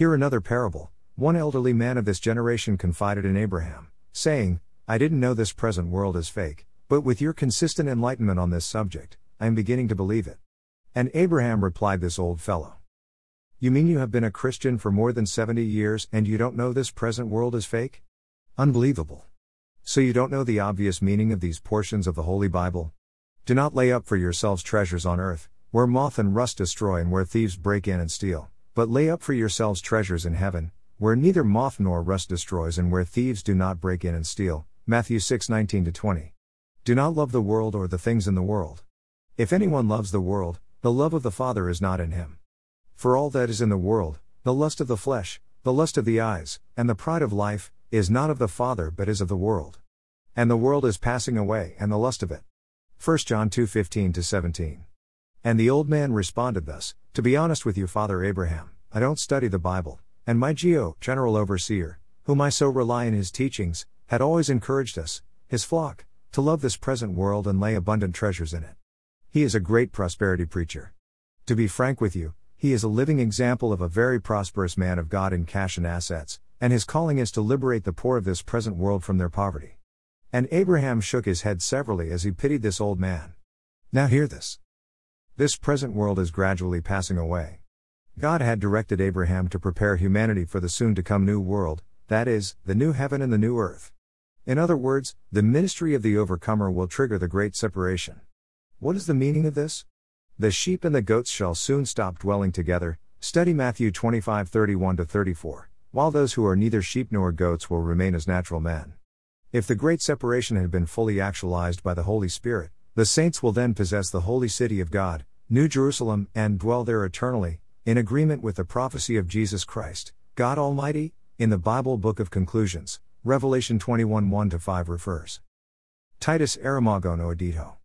Hear another parable. One elderly man of this generation confided in Abraham, saying, I didn't know this present world is fake, but with your consistent enlightenment on this subject, I am beginning to believe it. And Abraham replied, This old fellow. You mean you have been a Christian for more than 70 years and you don't know this present world is fake? Unbelievable. So you don't know the obvious meaning of these portions of the Holy Bible? Do not lay up for yourselves treasures on earth, where moth and rust destroy and where thieves break in and steal, but lay up for yourselves treasures in heaven, where neither moth nor rust destroys and where thieves do not break in and steal. Matthew 6:19 20. Do not love the world or the things in the world. If anyone loves the world, the love of the Father is not in him. For all that is in the world, the lust of the flesh, the lust of the eyes, and the pride of life, is not of the Father but is of the world. And the world is passing away, and the lust of it. 1 John 2 15 17. And the old man responded thus To be honest with you, Father Abraham, I don't study the Bible, and my GO, general overseer, whom I so rely in his teachings, had always encouraged us, his flock, to love this present world and lay abundant treasures in it. He is a great prosperity preacher. To be frank with you, he is a living example of a very prosperous man of God in cash and assets, and his calling is to liberate the poor of this present world from their poverty. And Abraham shook his head severally as he pitied this old man. Now hear this. This present world is gradually passing away. God had directed Abraham to prepare humanity for the soon to come new world, that is, the new heaven and the new earth. In other words, the ministry of the overcomer will trigger the great separation. What is the meaning of this? The sheep and the goats shall soon stop dwelling together. Study Matthew 25 31 34 while those who are neither sheep nor goats will remain as natural men. If the great separation had been fully actualized by the Holy Spirit, the saints will then possess the holy city of God, New Jerusalem, and dwell there eternally, in agreement with the prophecy of Jesus Christ, God Almighty, in the Bible Book of Conclusions, Revelation 21 1 5 refers. Titus Aramagono Edito.